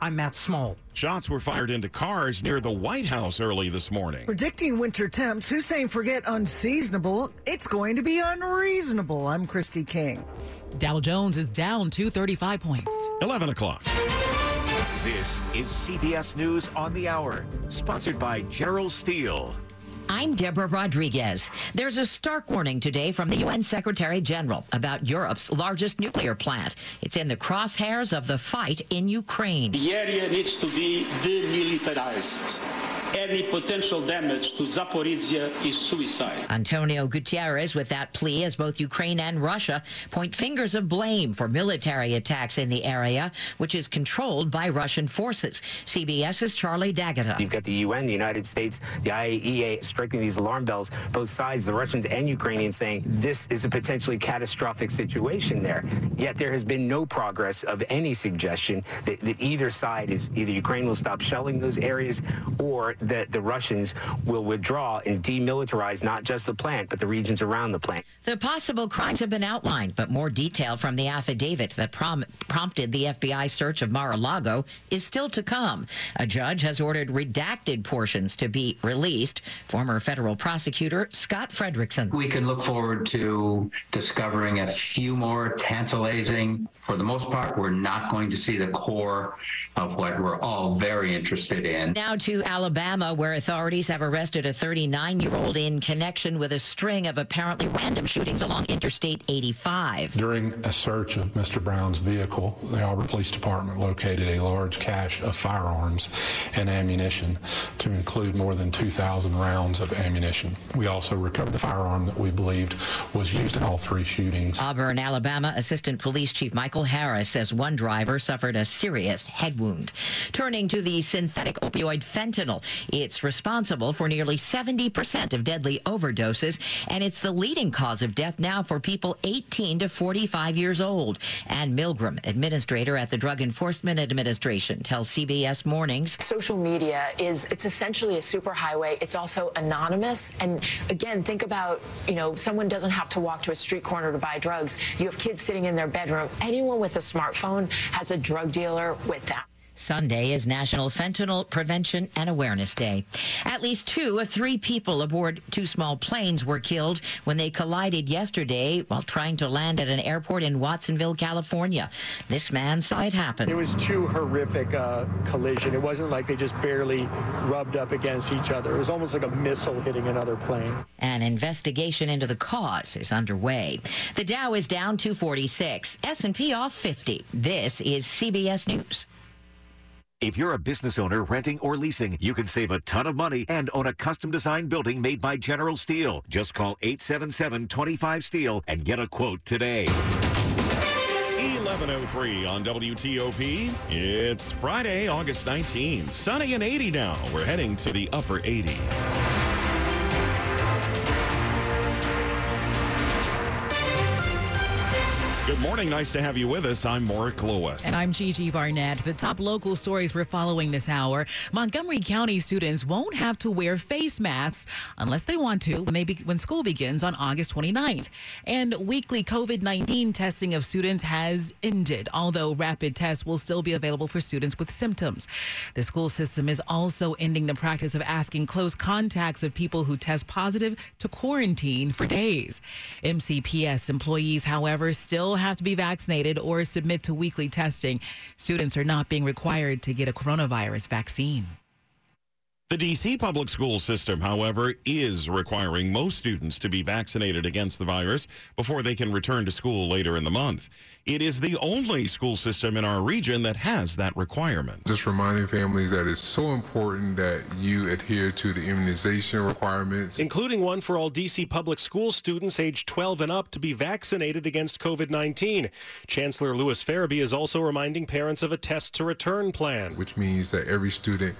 I'm Matt Small. Shots were fired into cars near the White House early this morning. Predicting winter temps, who's saying forget unseasonable? It's going to be unreasonable. I'm Kristi King. Dow Jones is down 235 points. 11 o'clock. This is CBS News on the Hour, sponsored by General Steel. I'm Deborah Rodriguez. There's a stark warning today from the UN Secretary General about Europe's largest nuclear plant. It's in the crosshairs of the fight in Ukraine. The area needs to be demilitarized. Any potential damage to Zaporizhia is suicide. Antonio Guterres with that plea as both Ukraine and Russia point fingers of blame for military attacks in the area, which is controlled by Russian forces. CBS's Charlie D'Agata. You've got the UN, the United States, the IAEA striking these alarm bells, both sides, the Russians and Ukrainians saying this is a potentially catastrophic situation there. Yet there has been no progress of any suggestion that, that either side is either Ukraine will stop shelling those areas or that the Russians will withdraw and demilitarize not just the plant, but the regions around the plant. The possible crimes have been outlined, but more detail from the affidavit that prom- prompted the FBI search of Mar-a-Lago is still to come. A judge has ordered redacted portions to be released. Former federal prosecutor Scott Fredericksen. We can look forward to discovering a few more tantalizing. For the most part, we're not going to see the core of what we're all very interested in. Now to Alabama, where authorities have arrested a 39 year old in connection with a string of apparently random shootings along Interstate 85. During a search of Mr. Brown's vehicle, the Auburn Police Department located a large cache of firearms and ammunition to include more than 2,000 rounds of ammunition. We also recovered the firearm that we believed was used in all three shootings. Auburn, Alabama Assistant Police Chief Michael Harris says one driver suffered a serious head wound. Turning to the synthetic opioid fentanyl, it's responsible for nearly 70% of deadly overdoses, and it's the leading cause of death now for people 18 to 45 years old. Ann Milgram, administrator at the Drug Enforcement Administration, tells CBS Mornings. Social media is, it's essentially a superhighway. It's also anonymous. And again, think about, you know, someone doesn't have to walk to a street corner to buy drugs. You have kids sitting in their bedroom. Anyone with a smartphone has a drug dealer with them. Sunday is National Fentanyl Prevention and Awareness Day. At least two of three people aboard two small planes were killed when they collided yesterday while trying to land at an airport in Watsonville, California. This man saw it happen. It was too horrific uh, collision. It wasn't like they just barely rubbed up against each other. It was almost like a missile hitting another plane. An investigation into the cause is underway. The Dow is down 246, S&P off 50. This is CBS News. If you're a business owner renting or leasing, you can save a ton of money and own a custom designed building made by General Steel. Just call 877-25 and get a quote today. 1103 on WTOP. It's Friday, August 19. Sunny and 80 now. We're heading to the upper 80s. Good morning. Nice to have you with us. I'm Mark Lewis. And I'm Gigi Barnett. The top local stories we're following this hour. Montgomery County students won't have to wear face masks unless they want to when, they be- when school begins on August 29th. And weekly COVID 19 testing of students has ended, although rapid tests will still be available for students with symptoms. The school system is also ending the practice of asking close contacts of people who test positive to quarantine for days. MCPS employees, however, still have to be vaccinated or submit to weekly testing. Students are not being required to get a coronavirus vaccine. The D.C. public school system, however, is requiring most students to be vaccinated against the virus before they can return to school later in the month. It is the only school system in our region that has that requirement. Just reminding families that it's so important that you adhere to the immunization requirements, including one for all D.C. public school students aged 12 and up to be vaccinated against COVID 19. Chancellor Lewis Ferebee is also reminding parents of a test to return plan, which means that every student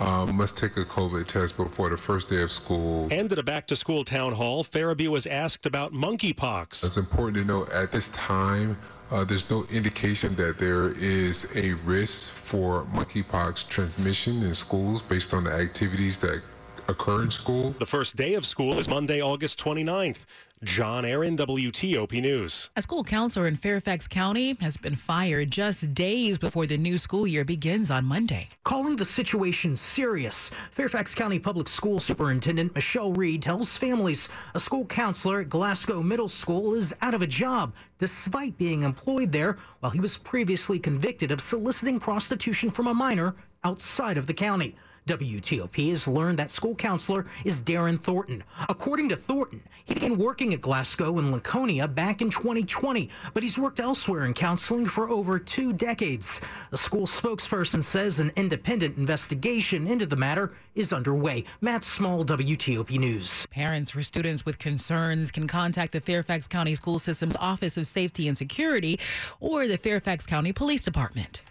uh, must take a COVID test before the first day of school. And at a back to school town hall, Ferebee was asked about monkeypox. It's important to know at this time, uh, there's no indication that there is a risk for monkeypox transmission in schools based on the activities that occur in school. The first day of school is Monday, August 29th. John Aaron, WTOP News. A school counselor in Fairfax County has been fired just days before the new school year begins on Monday. Calling the situation serious, Fairfax County Public School Superintendent Michelle Reid tells families a school counselor at Glasgow Middle School is out of a job despite being employed there while he was previously convicted of soliciting prostitution from a minor outside of the county. WTOP has learned that school counselor is Darren Thornton. According to Thornton, he began working at Glasgow and Laconia back in 2020, but he's worked elsewhere in counseling for over two decades. A school spokesperson says an independent investigation into the matter is underway. Matt Small, WTOP News. Parents for students with concerns can contact the Fairfax County School System's Office of Safety and Security or the Fairfax County Police Department.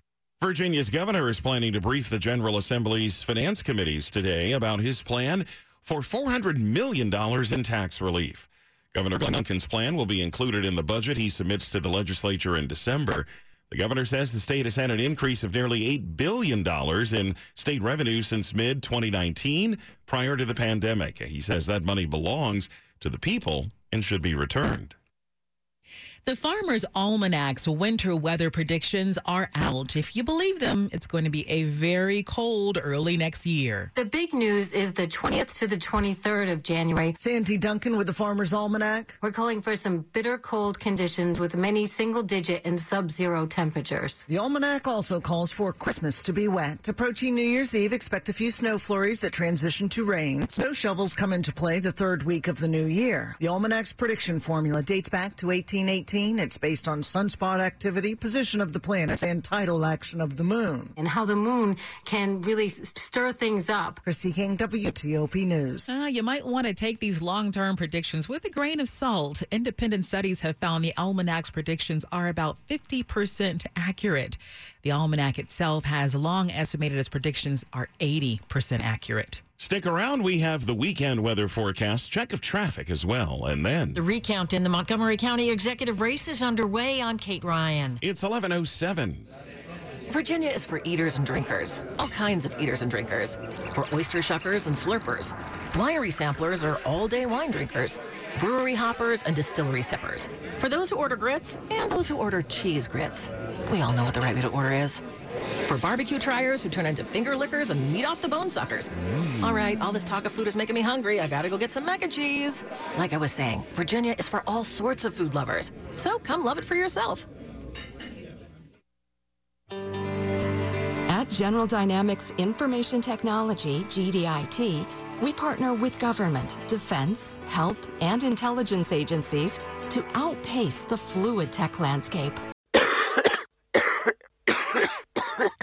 Virginia's governor is planning to brief the General Assembly's finance committees today about his plan for $400 million in tax relief. Governor Glenn plan will be included in the budget he submits to the legislature in December. The governor says the state has had an increase of nearly $8 billion in state revenue since mid 2019, prior to the pandemic. He says that money belongs to the people and should be returned. The Farmer's Almanac's winter weather predictions are out. If you believe them, it's going to be a very cold early next year. The big news is the 20th to the 23rd of January. Sandi Duncan with the Farmer's Almanac. We're calling for some bitter cold conditions with many single digit and sub zero temperatures. The Almanac also calls for Christmas to be wet. Approaching New Year's Eve, expect a few snow flurries that transition to rain. Snow shovels come into play the third week of the new year. The Almanac's prediction formula dates back to 1818. It's based on sunspot activity, position of the planets, and tidal action of the moon. And how the moon can really stir things up. Kristi King, WTOP News. Uh, you might want to take these long term predictions with a grain of salt. Independent studies have found the almanac's predictions are about 50% accurate. The almanac itself has long estimated its predictions are 80% accurate. Stick around. We have the weekend weather forecast, check of traffic as well, and then the recount in the Montgomery County executive race is underway. I'm Kate Ryan. It's 11:07. Virginia is for eaters and drinkers, all kinds of eaters and drinkers. For oyster shuckers and slurpers. Winery samplers are all day wine drinkers. Brewery hoppers and distillery sippers. For those who order grits and those who order cheese grits. We all know what the right way to order is. For barbecue triers who turn into finger lickers and meat off the bone suckers. Mm. All right, all this talk of food is making me hungry. I gotta go get some mac and cheese. Like I was saying, Virginia is for all sorts of food lovers. So come love it for yourself. At General Dynamics Information Technology, GDIT, we partner with government, defense, health, and intelligence agencies to outpace the fluid tech landscape.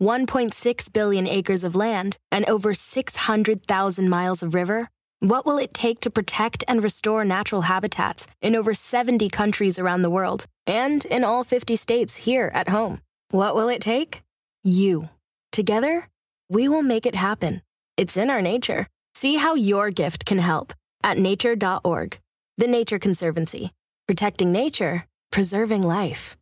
1.6 billion acres of land, and over 600,000 miles of river? What will it take to protect and restore natural habitats in over 70 countries around the world and in all 50 states here at home? What will it take? You. Together, we will make it happen. It's in our nature. See how your gift can help at nature.org. The Nature Conservancy. Protecting nature, preserving life.